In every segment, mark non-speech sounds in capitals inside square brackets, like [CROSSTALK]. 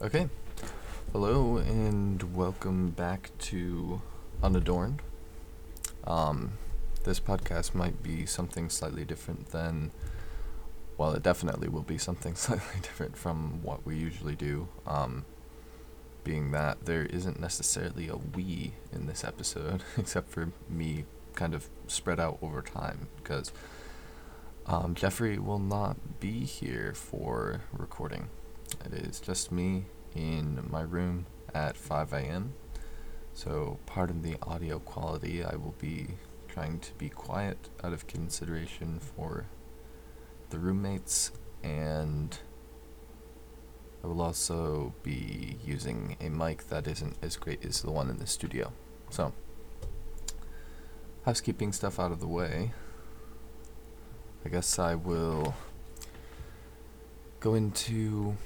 Okay. Hello and welcome back to Unadorned. Um, this podcast might be something slightly different than, well, it definitely will be something [LAUGHS] slightly different from what we usually do. Um, being that there isn't necessarily a we in this episode, [LAUGHS] except for me kind of spread out over time, because um, Jeffrey will not be here for recording. It is just me in my room at 5 a.m. So, pardon the audio quality. I will be trying to be quiet out of consideration for the roommates, and I will also be using a mic that isn't as great as the one in the studio. So, housekeeping stuff out of the way. I guess I will go into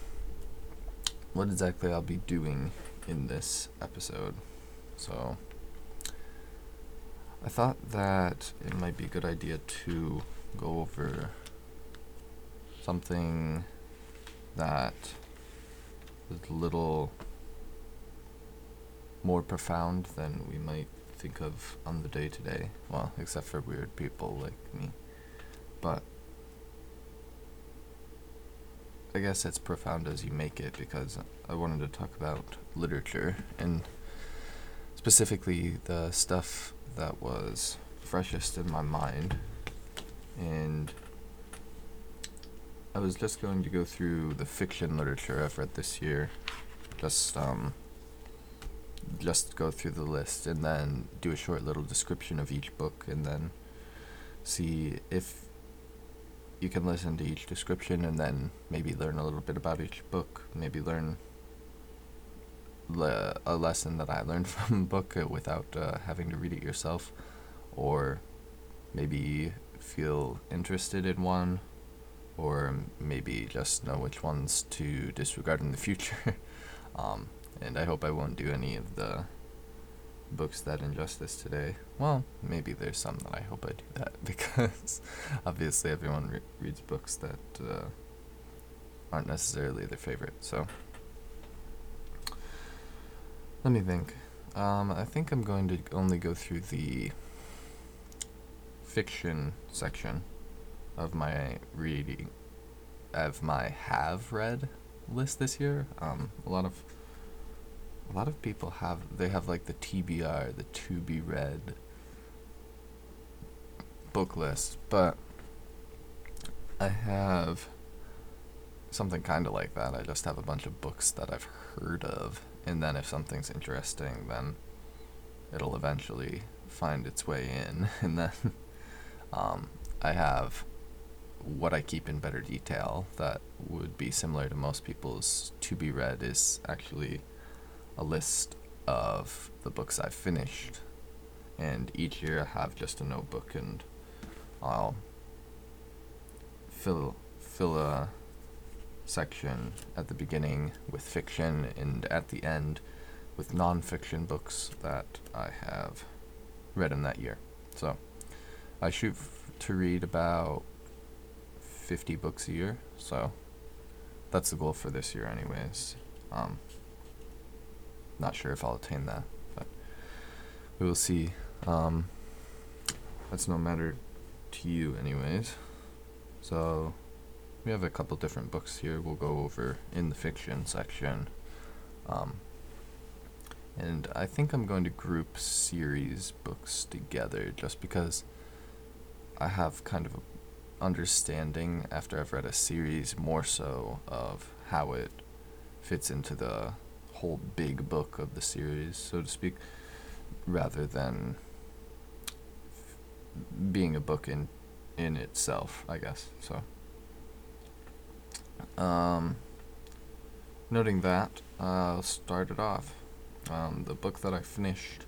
what exactly I'll be doing in this episode. So, I thought that it might be a good idea to go over something that is a little more profound than we might think of on the day to day. Well, except for weird people like me. But I guess it's profound as you make it because I wanted to talk about literature and specifically the stuff that was freshest in my mind. And I was just going to go through the fiction literature I've read this year. Just um just go through the list and then do a short little description of each book and then see if you can listen to each description and then maybe learn a little bit about each book, maybe learn le- a lesson that I learned [LAUGHS] from a book uh, without uh, having to read it yourself, or maybe feel interested in one, or maybe just know which ones to disregard in the future. [LAUGHS] um, and I hope I won't do any of the books that injustice today. Well, maybe there's some that I hope I do that [LAUGHS] because obviously everyone re- reads books that uh, aren't necessarily their favorite. So let me think. Um, I think I'm going to only go through the fiction section of my reading of my have read list this year. Um, a lot of a lot of people have they have like the TBR, the to be read book list, but I have something kind of like that. I just have a bunch of books that I've heard of, and then if something's interesting, then it'll eventually find its way in, [LAUGHS] and then um, I have what I keep in better detail that would be similar to most people's to be read is actually a list of the books I've finished. And each year I have just a notebook and I'll fill fill a section at the beginning with fiction and at the end with nonfiction books that I have read in that year. So I shoot f- to read about 50 books a year, so that's the goal for this year, anyways. Um, not sure if I'll attain that, but we will see. Um, that's no matter to you, anyways. So we have a couple different books here we'll go over in the fiction section. Um, and I think I'm going to group series books together just because I have kind of a understanding after I've read a series more so of how it fits into the whole big book of the series, so to speak, rather than being a book in in itself, I guess. So, um, noting that, I'll start it off. Um, the book that I finished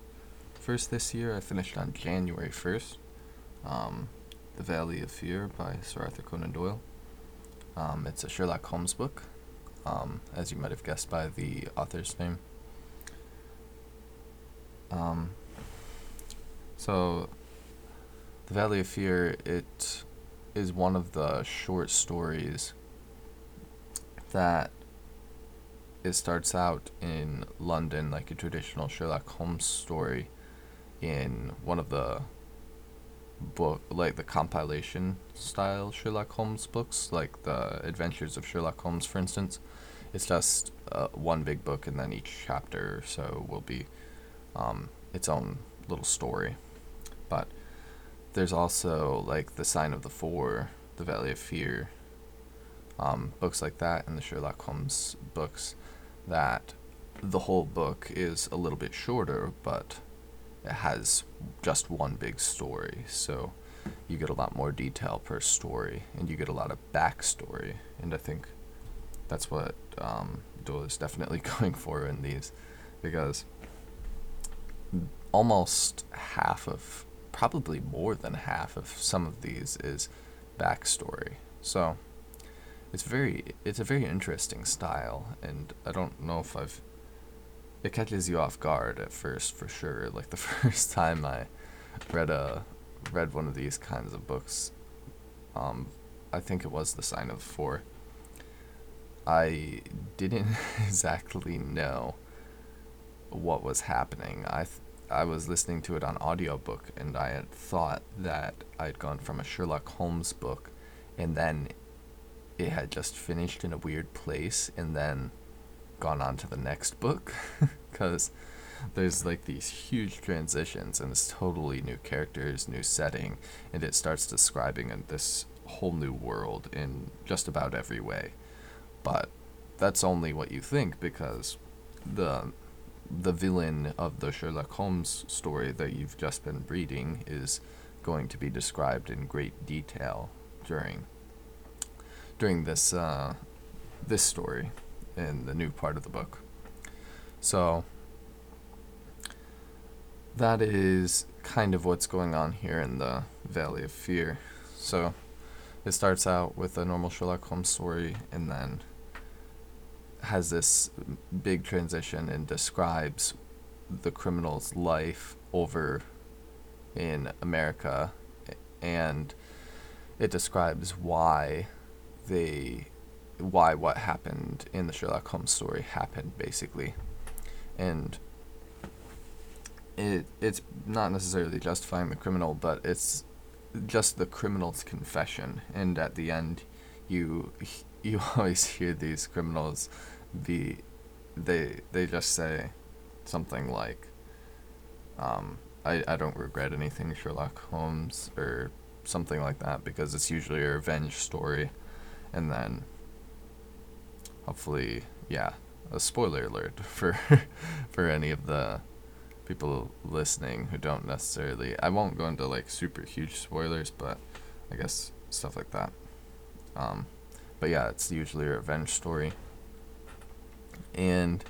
first this year, I finished on January first. Um, the Valley of Fear by Sir Arthur Conan Doyle. Um, it's a Sherlock Holmes book, um, as you might have guessed by the author's name. Um, so, The Valley of Fear, it is one of the short stories that it starts out in London like a traditional Sherlock Holmes story in one of the book like the compilation style Sherlock Holmes books, like the Adventures of Sherlock Holmes, for instance. It's just uh, one big book, and then each chapter so will be um, its own little story. But there's also like the Sign of the Four, the Valley of Fear, um, books like that, and the Sherlock Holmes books that the whole book is a little bit shorter, but it has just one big story. So you get a lot more detail per story, and you get a lot of backstory. And I think that's what um, Doyle is definitely [LAUGHS] going for in these, because almost half of, probably more than half of some of these is backstory. So it's very, it's a very interesting style, and I don't know if I've it catches you off guard at first for sure. [LAUGHS] Like the [LAUGHS] first time I read a read one of these kinds of books, um, I think it was The Sign of Four. I didn't [LAUGHS] exactly know what was happening. I th- I was listening to it on audiobook and I had thought that I'd gone from a Sherlock Holmes book and then it had just finished in a weird place and then gone on to the next book [LAUGHS] because there's like these huge transitions and it's totally new characters, new setting, and it starts describing this whole new world in just about every way. But that's only what you think because the the villain of the Sherlock Holmes story that you've just been reading is going to be described in great detail during during this uh, this story in the new part of the book. So that is kind of what's going on here in the Valley of Fear. So it starts out with a normal Sherlock Holmes story and then has this big transition and describes the criminal's life over in America and it describes why they why what happened in the Sherlock Holmes story happened basically, and it it's not necessarily justifying the criminal, but it's just the criminal's confession, and at the end, you [LAUGHS] you always hear these criminals be they they just say something like um, I, I don't regret anything Sherlock Holmes or something like that because it's usually a revenge story and then hopefully, yeah, a spoiler alert [LAUGHS] for for any of the people listening who don't necessarily. I won't go into like super huge spoilers, but I guess stuff like that. Um, but yeah, it's usually a revenge story, and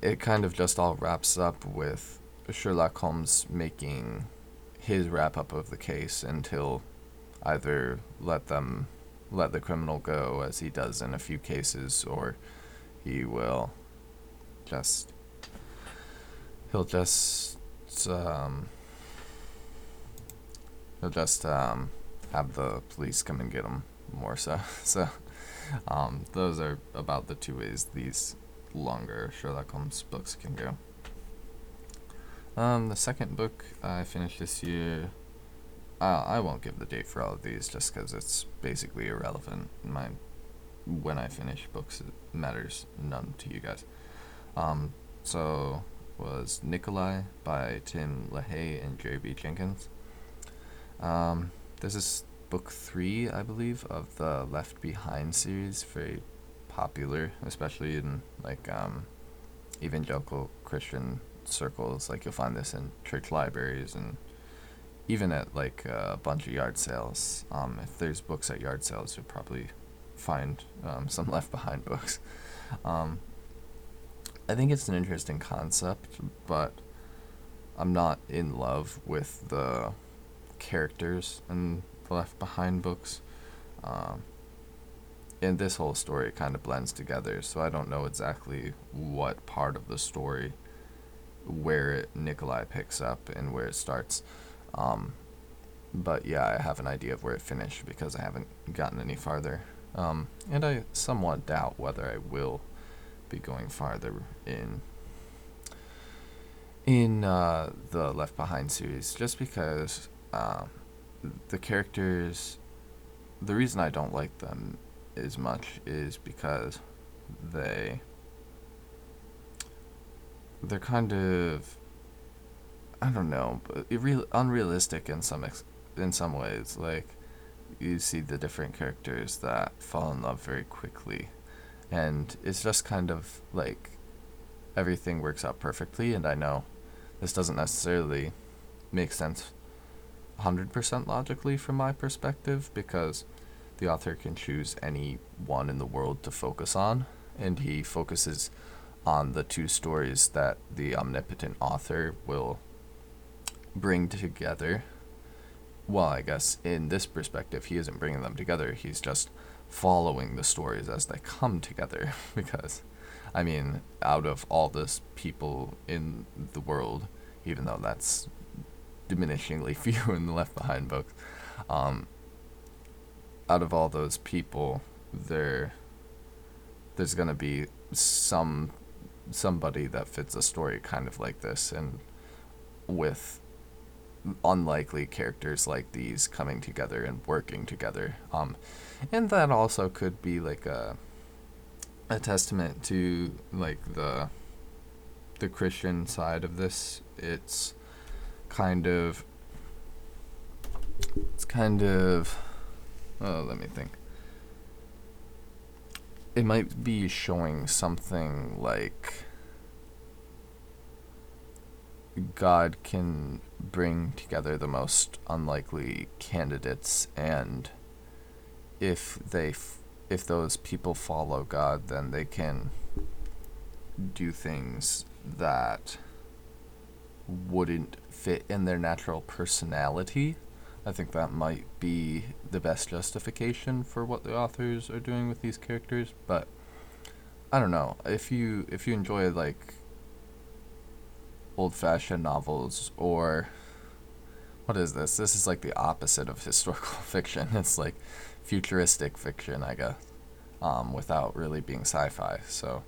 it kind of just all wraps up with Sherlock Holmes making his wrap up of the case until either let them let the criminal go as he does in a few cases, or he will just he'll just um, he'll just um, have the police come and get him more so [LAUGHS] so um, those are about the two ways these longer Sherlock Holmes books can go. Um, the second book I finished this year uh, I won't give the date for all of these just because it's basically irrelevant. My when I finish books, it matters none to you guys. Um, so was Nicolae by Tim LaHaye and J.B. Jenkins. Um, this is book three, I believe, of the Left Behind series. Very popular, especially in like um, evangelical Christian circles. Like you'll find this in church libraries and even at like a bunch of yard sales. Um, if there's books at yard sales, you'll probably find um, [LAUGHS] some left behind books. Um, I think it's an interesting concept, but I'm not in love with the characters the left behind books. Um, and this whole story kind of blends together, so I don't know exactly what part of the story where it, Nicolae picks up and where it starts. Um, but yeah, I have an idea of where it finished because I haven't gotten any farther Um, and I somewhat doubt whether I will be going farther in in uh, the Left Behind series, just because uh, the characters. The reason I don't like them as much is because they they're kind of I don't know, but real unrealistic in some ex- in some ways. Like you see the different characters that fall in love very quickly, and it's just kind of like everything works out perfectly. And I know this doesn't necessarily make sense 100% logically from my perspective because the author can choose any one in the world to focus on, and he focuses on the two stories that the omnipotent author will bring together. Well, I guess in this perspective, he isn't bringing them together, he's just following the stories as they come together [LAUGHS] because I mean, out of all the people in the world, even though that's diminishingly [LAUGHS] few in the Left Behind books, um, out of all those people, there, there's gonna be some somebody that fits a story kind of like this, and with unlikely characters like these coming together and working together. Um, and that also could be like a a testament to like the the Christian side of this. It's kind of it's kind of oh, let me think. It might be showing something like God can bring together the most unlikely candidates and if they f- if those people follow God then they can do things that wouldn't fit in their natural personality. I think that might be the best justification for what the authors are doing with these characters, but I don't know. If you if you enjoy like old-fashioned novels or what is this? This is like the opposite of [LAUGHS] historical fiction. It's like futuristic fiction, I guess, um, without really being sci-fi. So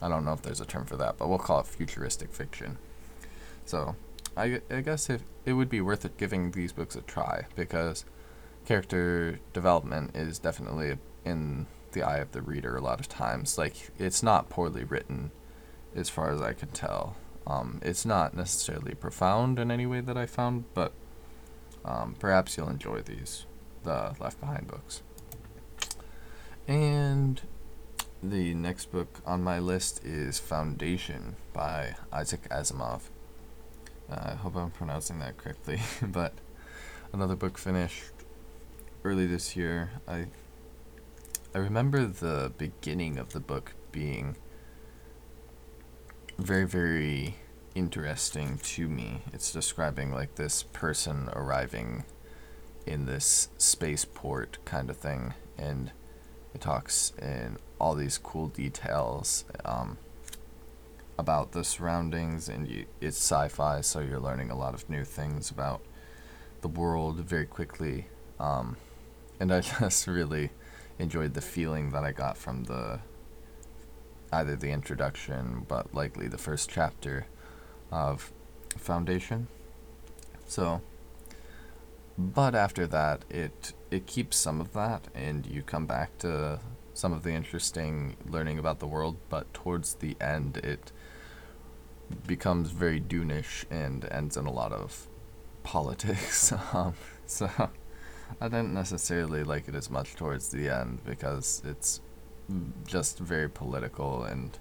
I don't know if there's a term for that, but we'll call it futuristic fiction. So I, I guess if it would be worth it giving these books a try because character development is definitely in the eye of the reader a lot of times. Like it's not poorly written, as far as I can tell. Um, it's not necessarily profound in any way that I found, but um, perhaps you'll enjoy these, the Left Behind books. And the next book on my list is Foundation by Isaac Asimov. Uh, I hope I'm pronouncing that correctly, [LAUGHS] but another book finished early this year. I I remember the beginning of the book being very, very interesting to me. It's describing like this person arriving in this spaceport kind of thing, and it talks in all these cool details um, about the surroundings, and you, it's sci-fi, so you're learning a lot of new things about the world very quickly. Um, and I [LAUGHS] just really enjoyed the feeling that I got from the either the introduction, but likely the first chapter of Foundation. So, but after that, it it keeps some of that, and you come back to some of the interesting learning about the world. But towards the end, it becomes very Dunish and ends in a lot of politics. [LAUGHS] um, so I didn't necessarily like it as much towards the end because it's just very political and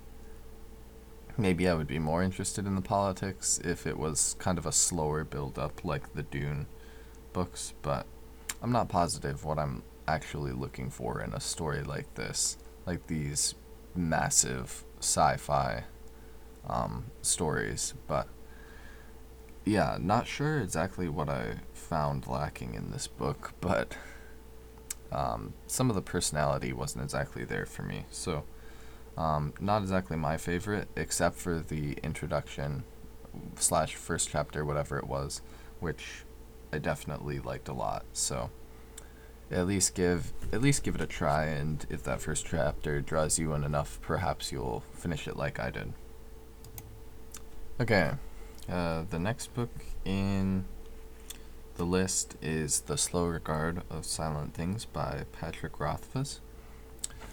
maybe I would be more interested in the politics if it was kind of a slower build up like the Dune books, but I'm not positive what I'm actually looking for in a story like this, like these massive sci-fi um, stories, but yeah, not sure exactly what I found lacking in this book, [LAUGHS] but um, some of the personality wasn't exactly there for me. So, um, not exactly my favorite, except for the introduction slash first chapter, whatever it was, which I definitely liked a lot. So, at least give at least give it a try and if that first chapter draws you in enough perhaps you'll finish it like i did. Okay uh, the next book in the list is the slow regard of silent things by patrick rothfuss.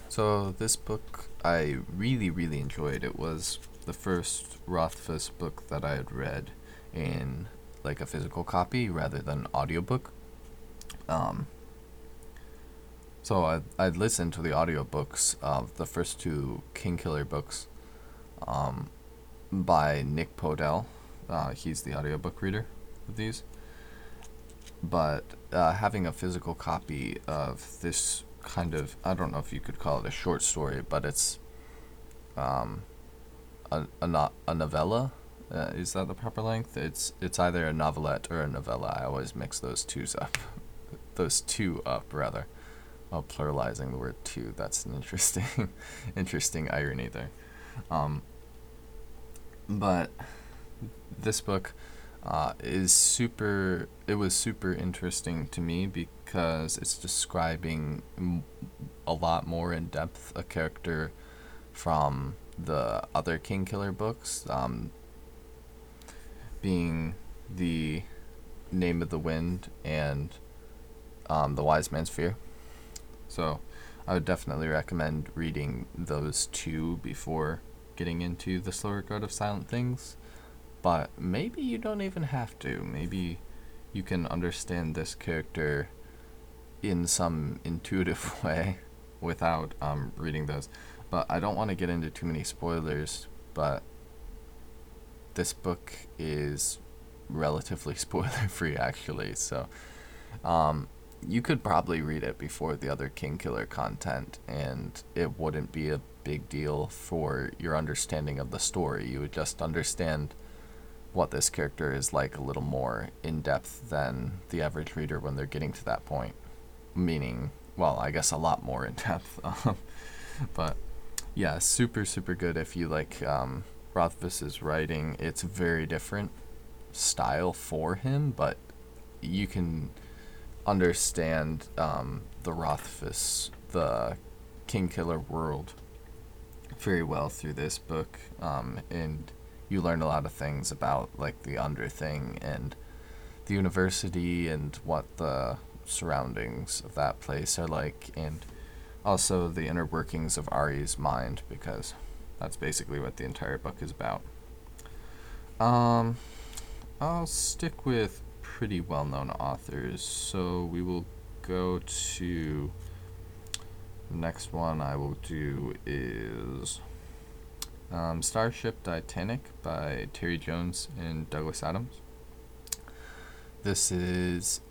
So this book i really really enjoyed. It was the first rothfuss book that i had read in like a physical copy rather than audiobook um, so I'd, I'd listened to the audiobooks of the first two Kingkiller books um, by Nick Podehl. Uh, he's the audiobook reader of these. But uh, having a physical copy of this kind of, I don't know if you could call it a short story, but it's um, a, a, a novella. Uh, is that the proper length? It's it's either a novelette or a novella. I always mix those twos up, [LAUGHS] those two up rather. Oh, pluralizing the word two. That's an interesting, [LAUGHS] interesting irony there. Um, but this book uh, is super. It was super interesting to me because it's describing m- a lot more in depth a character from the other Kingkiller books, um, being the Name of the Wind and um, the Wise Man's Fear. So I would definitely recommend reading those two before getting into the slow regard of silent things. But maybe you don't even have to. Maybe you can understand this character in some intuitive [LAUGHS] way without um, reading those. But I don't want to get into too many spoilers, but this book is relatively [LAUGHS] spoiler free actually. So um, you could probably read it before the other Kingkiller content, and it wouldn't be a big deal for your understanding of the story. You would just understand what this character is like a little more in depth than the average reader when they're getting to that point. Meaning, well, I guess a lot more in [LAUGHS] depth. [LAUGHS] but yeah, super, super good if you like um, Rothfuss's writing. It's very different style for him, but you can understand um, the Rothfuss, the Kingkiller world, very well through this book, um, and you learn a lot of things about like the Underthing and the university and what the surroundings of that place are like, and also the inner workings of Auri's mind because that's basically what the entire book is about. Um, I'll stick with pretty well known authors. So we will go to the next one I will do is um, Starship Titanic by Terry Jones and Douglas Adams. This is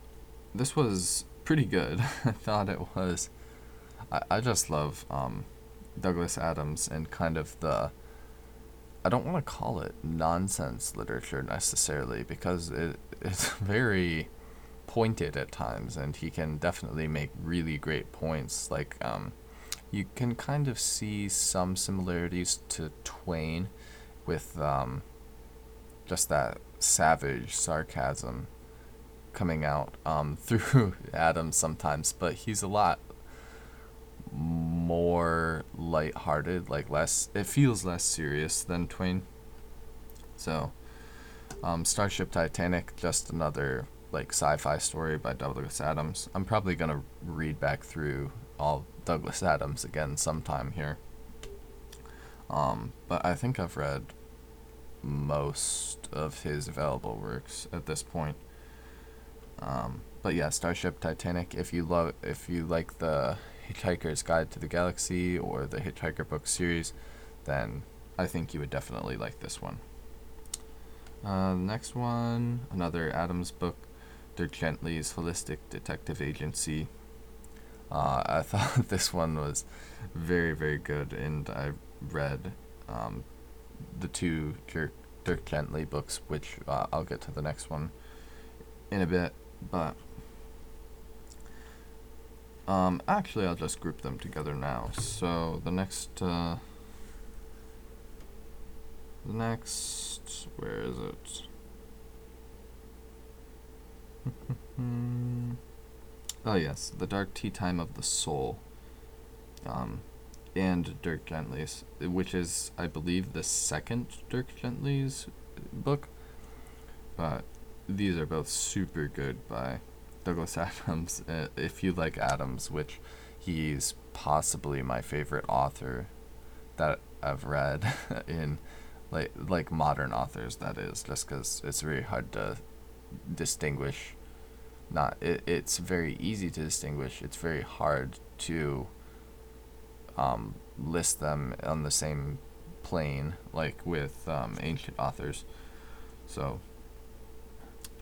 this was pretty good. [LAUGHS] I thought it was. I, I just love um, Douglas Adams and kind of the I don't want to call it nonsense literature necessarily because it it's [LAUGHS] very pointed at times and he can definitely make really great points. Like um, you can kind of see some similarities to Twain with um, just that savage sarcasm coming out um, [LAUGHS] through Adams sometimes but he's a lot more light-hearted, like less. It feels less serious than Twain. So, um, Starship Titanic, just another like sci-fi story by Douglas Adams. I'm probably gonna read back through all Douglas Adams again sometime here. Um, but I think I've read most of his available works at this point. Um, but yeah, Starship Titanic. If you love, if you like the Hitchhiker's Guide to the Galaxy or the Hitchhiker book series, then I think you would definitely like this one. Uh, next one, another Adams book, Dirk Gently's Holistic Detective Agency. Uh, I [LAUGHS] thought this one was very, very good, and I read um, the two Dirk, Gently books, which uh, I'll get to the next one in a bit, but um, actually, I'll just group them together now. So the next, uh, the next, where is it? [LAUGHS] Oh yes, the Dark Tea Time of the Soul. Um, and Dirk Gently's, which is, I believe, the second Dirk Gently's book. But these are both super good by Douglas [LAUGHS] Adams. Uh, if you like Adams, which he's possibly my favorite author that I've read [LAUGHS] in like like modern authors that is just because it's very hard to distinguish not it, it's very easy to distinguish it's very hard to um, list them on the same plane like with um, ancient authors so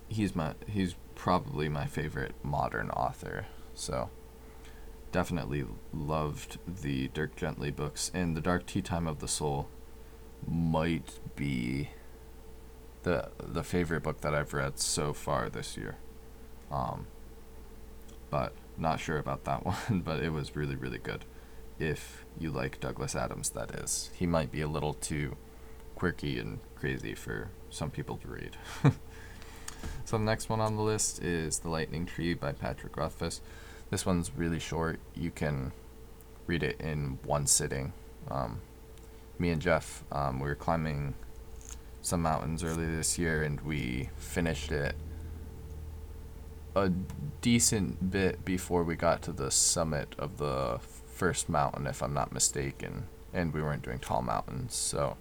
he's my he's probably my favorite modern author so definitely loved the dirk gently books and the dark tea time of the soul might be the the favorite book that I've read so far this year. Um, but not sure about that [LAUGHS] one, but it was really really good. If you like Douglas Adams, that is. He might be a little too quirky and crazy for some people to read. [LAUGHS] so the next one on the list is The Lightning Tree by Patrick Rothfuss. This one's really short. You can read it in one sitting. Um, me and Jeff, um, we were climbing some mountains earlier this year, and we finished it a decent bit before we got to the summit of the first mountain, if I'm not mistaken. And we weren't doing tall mountains, so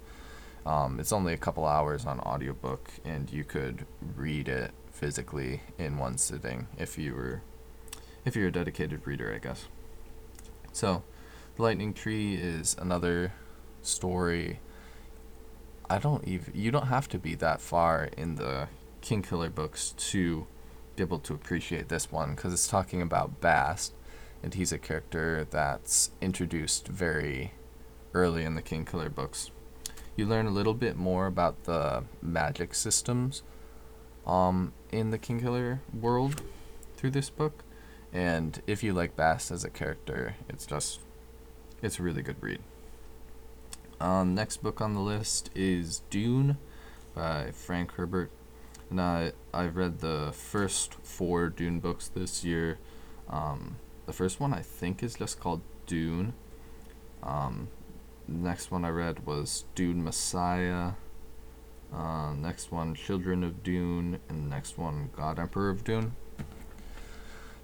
um, it's only a couple hours on audiobook, and you could read it physically in one sitting if you were if you're a dedicated reader, I guess. So, the lightning tree is another story. I don't even you don't have to be that far in the Kingkiller books to be able to appreciate this one because it's talking about Bast, and he's a character that's introduced very early in the Kingkiller books. You learn a little bit more about the magic systems um, in the Kingkiller world through this book, and if you like Bast as a character, it's just it's a really good read. Um, next book on the list is Dune by Frank Herbert. And I, I've read the first four Dune books this year. Um, the first one I think is just called Dune. Um, next one I read was Dune Messiah. Uh, next one, Children of Dune. And next one, God Emperor of Dune.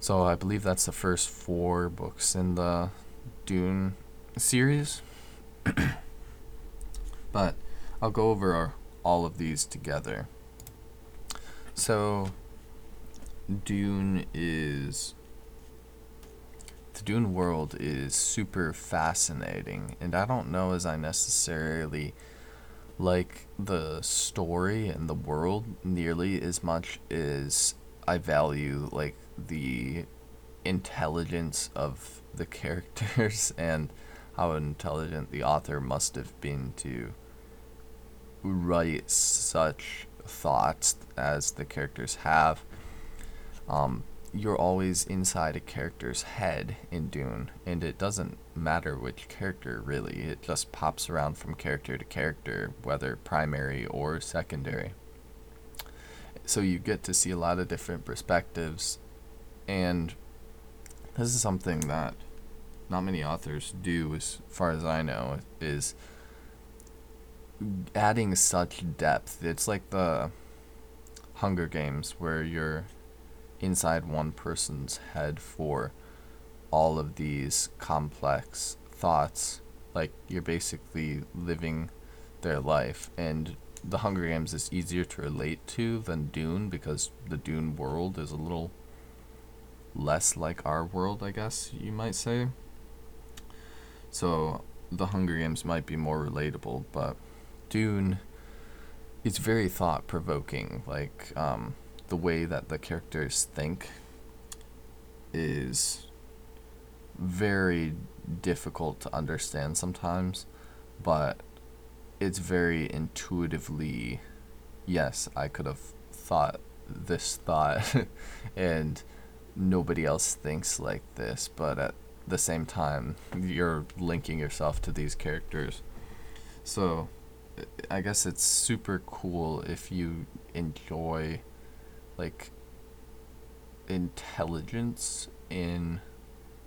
So I believe that's the first four books in the Dune series. [COUGHS] but I'll go over our, all of these together. So, Dune is. The Dune world is super fascinating, and I don't know as I necessarily like the story and the world nearly as much as I value like the intelligence of the [LAUGHS] characters and how intelligent the author must have been to write such thoughts as the characters have. Um, you're always inside a character's head in Dune, and it doesn't matter which character really. It just pops around from character to character, whether primary or secondary. So you get to see a lot of different perspectives, and this is something that not many authors do, as far as I know, is adding such depth. It's like the Hunger Games, where you're inside one person's head for all of these complex thoughts. Like you're basically living their life. And the Hunger Games is easier to relate to than Dune because the Dune world is a little less like our world, I guess you might say. So the Hunger Games might be more relatable, but Dune is very thought provoking. Like um, the way that the characters think is very difficult to understand sometimes, but it's very intuitively yes, I could have thought this thought [LAUGHS] and nobody else thinks like this, but at the same time you're linking yourself to these characters. So I guess it's super cool if you enjoy like intelligence in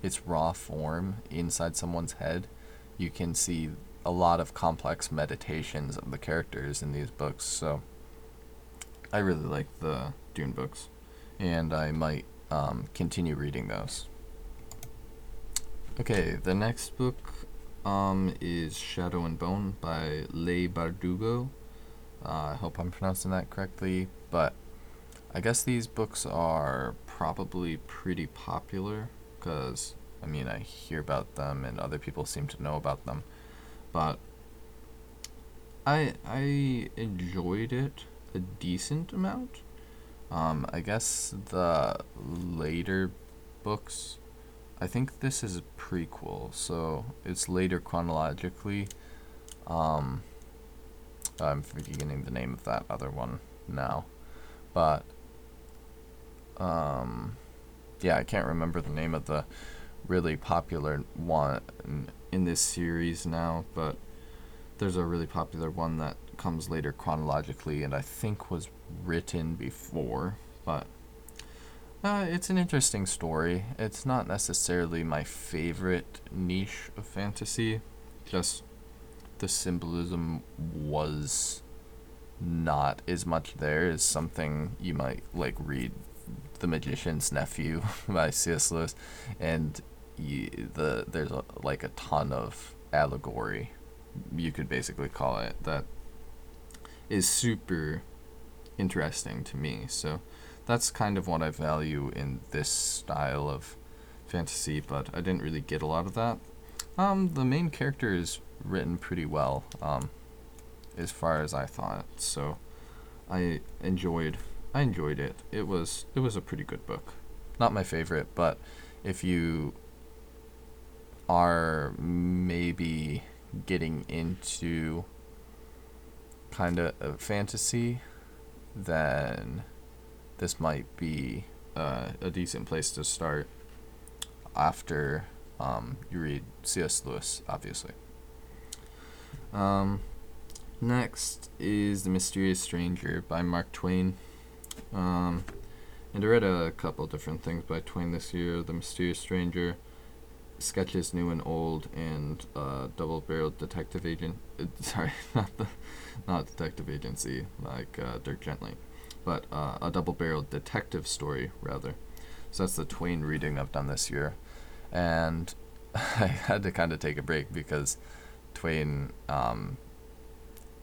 its raw form inside someone's head, you can see a lot of complex meditations of the characters in these books. So I really like the Dune books, and I might um, continue reading those. Okay, the next book um, is Shadow and Bone by Leigh Bardugo. Uh, I hope I'm pronouncing that correctly, but I guess these books are probably pretty popular because I mean I hear about them and other people seem to know about them, but I I enjoyed it a decent amount. Um, I guess the later books, I think this is a prequel, so it's later chronologically. Um, I'm forgetting the name of that other one now, but um, yeah, I can't remember the name of the really popular one in this series now, but there's a really popular one that comes later chronologically and I think was written before, but uh, it's an interesting story. It's not necessarily my favorite niche of fantasy, just the symbolism was not as much there as something you might like read The Magician's Nephew [LAUGHS] by C.S. Lewis, and you, the there's a, like a ton of allegory, you could basically call it that is super interesting to me. So that's kind of what I value in this style of fantasy, but I didn't really get a lot of that. Um, the main character is written pretty well, um, as far as I thought. So I enjoyed I enjoyed it. It was it was a pretty good book. Not my favorite, but if you are maybe getting into kind of a fantasy, then this might be uh, a decent place to start after um, you read C.S. Lewis, obviously. Um, next is The Mysterious Stranger by Mark Twain. Um, and I read a couple different things by Twain this year The Mysterious Stranger, Sketches New and Old, and uh, Double Barreled Detective Agent. Uh, [LAUGHS] sorry, not the not detective agency like uh, Dirk Gently, but uh, a double-barreled detective story rather. So that's the Twain reading I've done this year, and [LAUGHS] I had to kind of take a break because Twain. Um,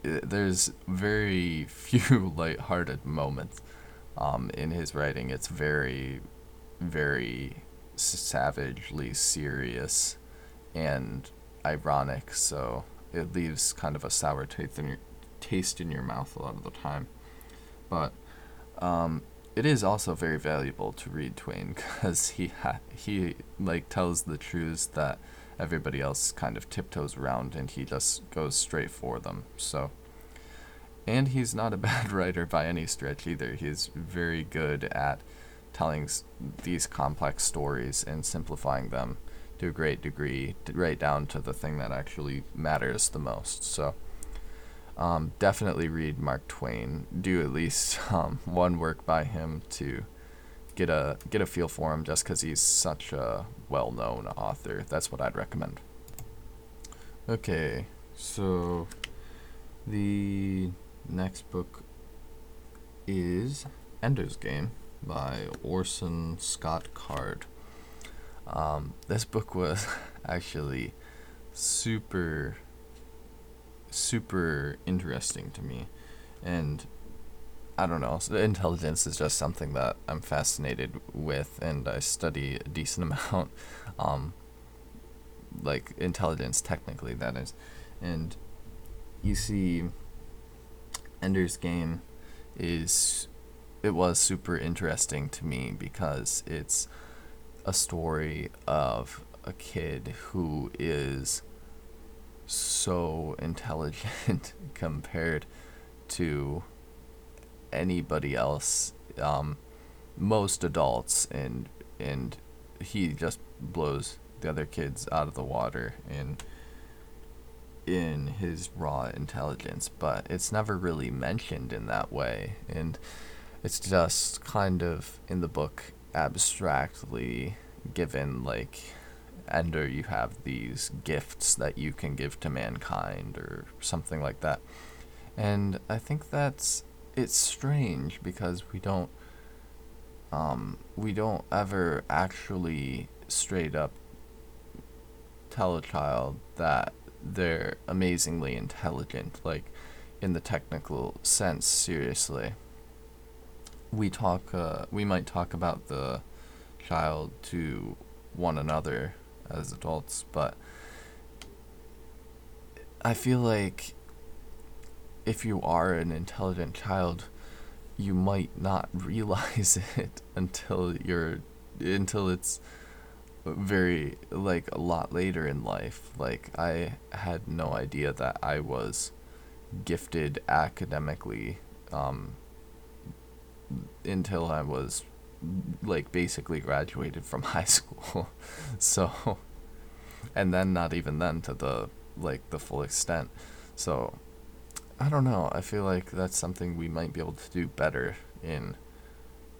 there's very [LAUGHS] few light-hearted moments um, in his writing. It's very, very savagely serious and ironic. So it leaves kind of a sour taste in your taste in your mouth a lot of the time. But um, it is also very valuable to read Twain [LAUGHS] because he ha- he like tells the truths that everybody else kind of tiptoes around, and he just goes straight for them. So, and he's not a [LAUGHS] bad writer by any stretch either. He's very good at telling s- these complex stories and simplifying them to a great degree, right down to the thing that actually matters the most. So um, definitely read Mark Twain. Do at least [LAUGHS] um, one work by him to get a get a feel for him, just because he's such a well-known author. That's what I'd recommend. Okay, so the next book is Ender's Game by Orson Scott Card. Um, this book was [LAUGHS] actually super super interesting to me. And I don't know, intelligence is just something that I'm fascinated with and I study a decent [LAUGHS] amount. Um, like intelligence, technically, that is. And you see, Ender's Game is. It was super interesting to me because it's a story of a kid who is so intelligent [LAUGHS] compared to anybody else um, most adults and and he just blows the other kids out of the water in in his raw intelligence but it's never really mentioned in that way. And it's just kind of in the book abstractly given like ender you have these gifts that you can give to mankind or something like that. And i think that's it's strange because we don't um, we don't ever actually straight up tell a child that they're amazingly intelligent like in the technical sense seriously. We talk uh, we might talk about the child to one another as adults but i feel like if you are an intelligent child you might not [LAUGHS] realize it until you're until it's very like a lot later in life like i had no idea that i was gifted academically um, until I was like basically graduated from [LAUGHS] high school. so and then not even then to the like the full extent. So I don't know. I feel like that's something we might be able to do better in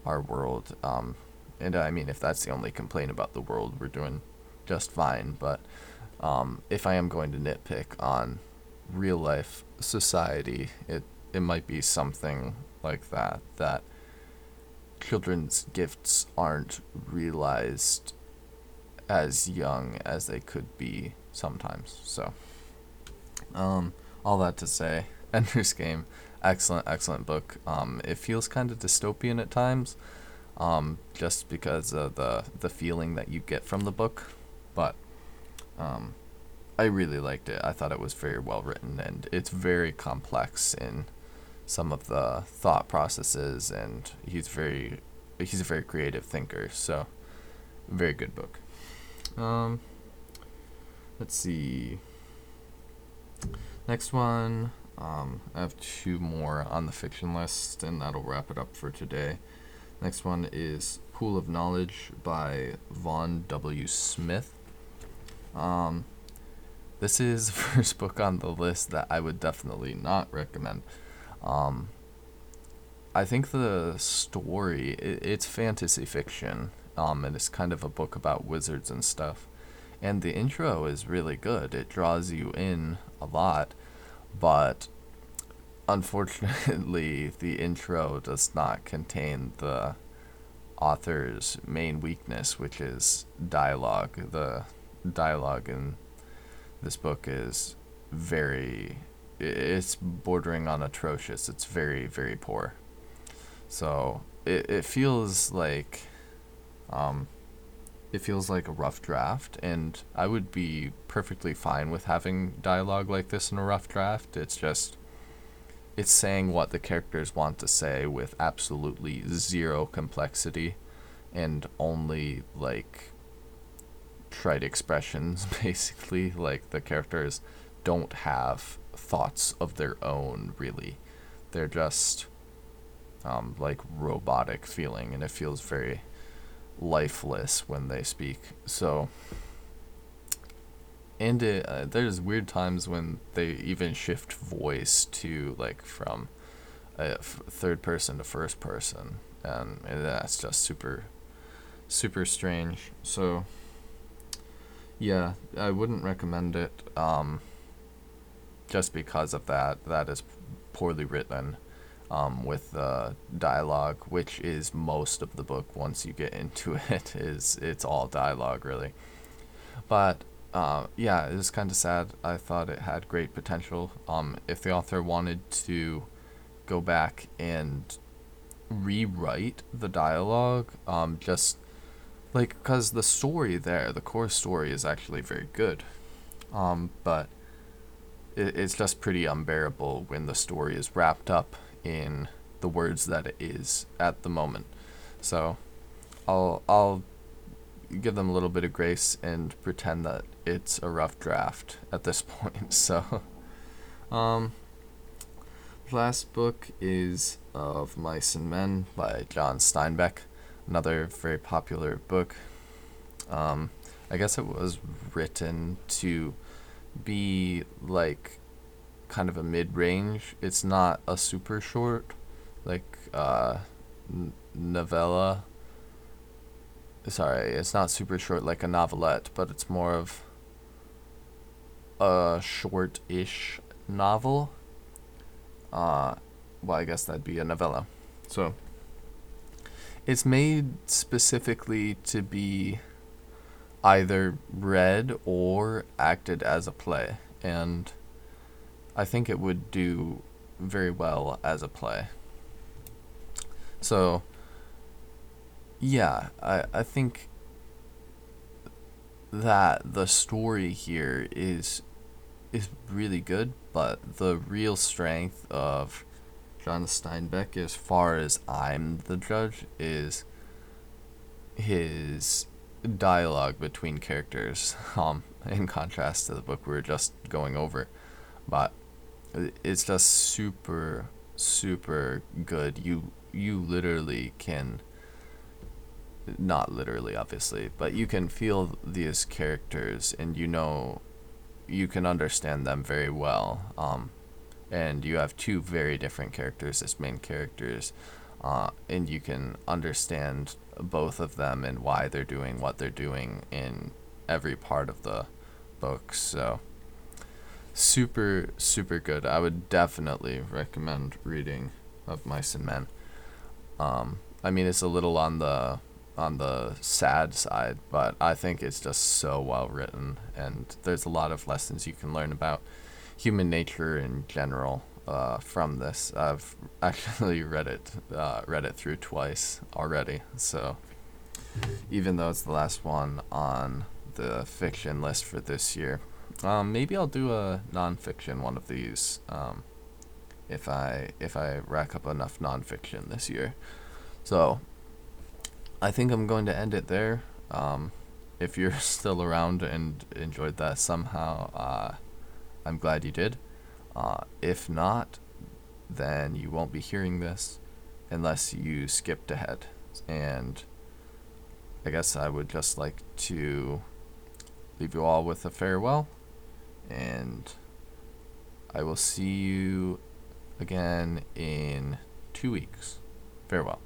our world. Um, and I mean, if that's the only complaint about the world, we're doing just fine. But um, if I am going to nitpick on real life society, it it might be something like that that children's gifts aren't realized as young as they could be sometimes. So, um, all that to say, [LAUGHS] Ender's Game, excellent, excellent book. Um, it feels kind of dystopian at times, um, just because of the the feeling that you get from the book, but um, I really liked it. I thought it was very well written and it's very complex in some of the thought processes and he's very he's a very creative thinker. So very good book. Um let's see. Next one, um, I have two more on the fiction list, and that'll wrap it up for today. Next one is Pool of Knowledge by Vaughn W. Smith. Um, this is the [LAUGHS] first book on the list that I would definitely not recommend. Um, I think the story it, it's fantasy fiction, um, and it's kind of a book about wizards and stuff. And the intro is really good. It draws you in a lot, but unfortunately, [LAUGHS] the intro does not contain the author's main weakness, which is dialogue. The dialogue in this book is very it's bordering on atrocious. It's very very poor. So it it feels like um it feels like a rough draft and I would be perfectly fine with having dialogue like this in a rough draft. It's just it's saying what the characters want to say with absolutely zero complexity and only like trite expressions [LAUGHS] basically. Like the characters don't have thoughts of their own really. They're just um, like robotic feeling and it feels very lifeless when they speak. So and it, uh, there's weird times when they even shift voice to like from f- third person to first person and, and that's just super super strange so yeah, I wouldn't recommend it. Um, just because of that, that is poorly written. Um, with the dialogue, which is most of the book. Once you get [LAUGHS] into it, is it's all dialogue really. But uh, yeah, it was kind of sad. I thought it had great potential. Um, if the author wanted to go back and rewrite the dialogue, um, just like because the story there the core story is actually very good um, but it, it's just pretty unbearable when the story is wrapped up in the words that it is at the moment so i'll i'll give them a little bit of grace and pretend that it's a rough draft at this [LAUGHS] point so um last book is of mice and men by john steinbeck another very popular book. Um, I guess it was written to be like kind of a mid range. It's not a super short, like uh, n- novella. Sorry, it's not super short like a novelette, but it's more of a short-ish novel. Uh, well, I guess that'd be a novella. So it's made specifically to be either read or acted as a play, and I think it would do very well as a play. So, yeah, I, I think that the story here is is really good, but the real strength of John Steinbeck, as far as I'm the judge, is his dialogue between characters. [LAUGHS] Um, in contrast to the book we were just going over, but it's just super, super good. You you literally can not literally obviously but you can feel these characters and you know you can understand them very well um, and you have two very different characters as main characters uh, and you can understand both of them and why they're doing what they're doing in every part of the book so. Super super good. I would definitely recommend reading of mice and men. Um, I mean, it's a little on the on the sad side, but I think it's just so well written, and there's a lot of lessons you can learn about human nature in general uh, from this. I've [LAUGHS] actually read it uh, read it through twice already, so even though it's the last one on the fiction list for this year, um, maybe I'll do a nonfiction one of these. Um, if I if I rack up enough nonfiction this year. So I think I'm going to end it there. Um, if you're [LAUGHS] still around and enjoyed that somehow, uh, I'm glad you did. Uh, if not, then you won't be hearing this unless you skipped ahead. And I guess I would just like to leave you all with a farewell. And I will see you again in two weeks. Farewell.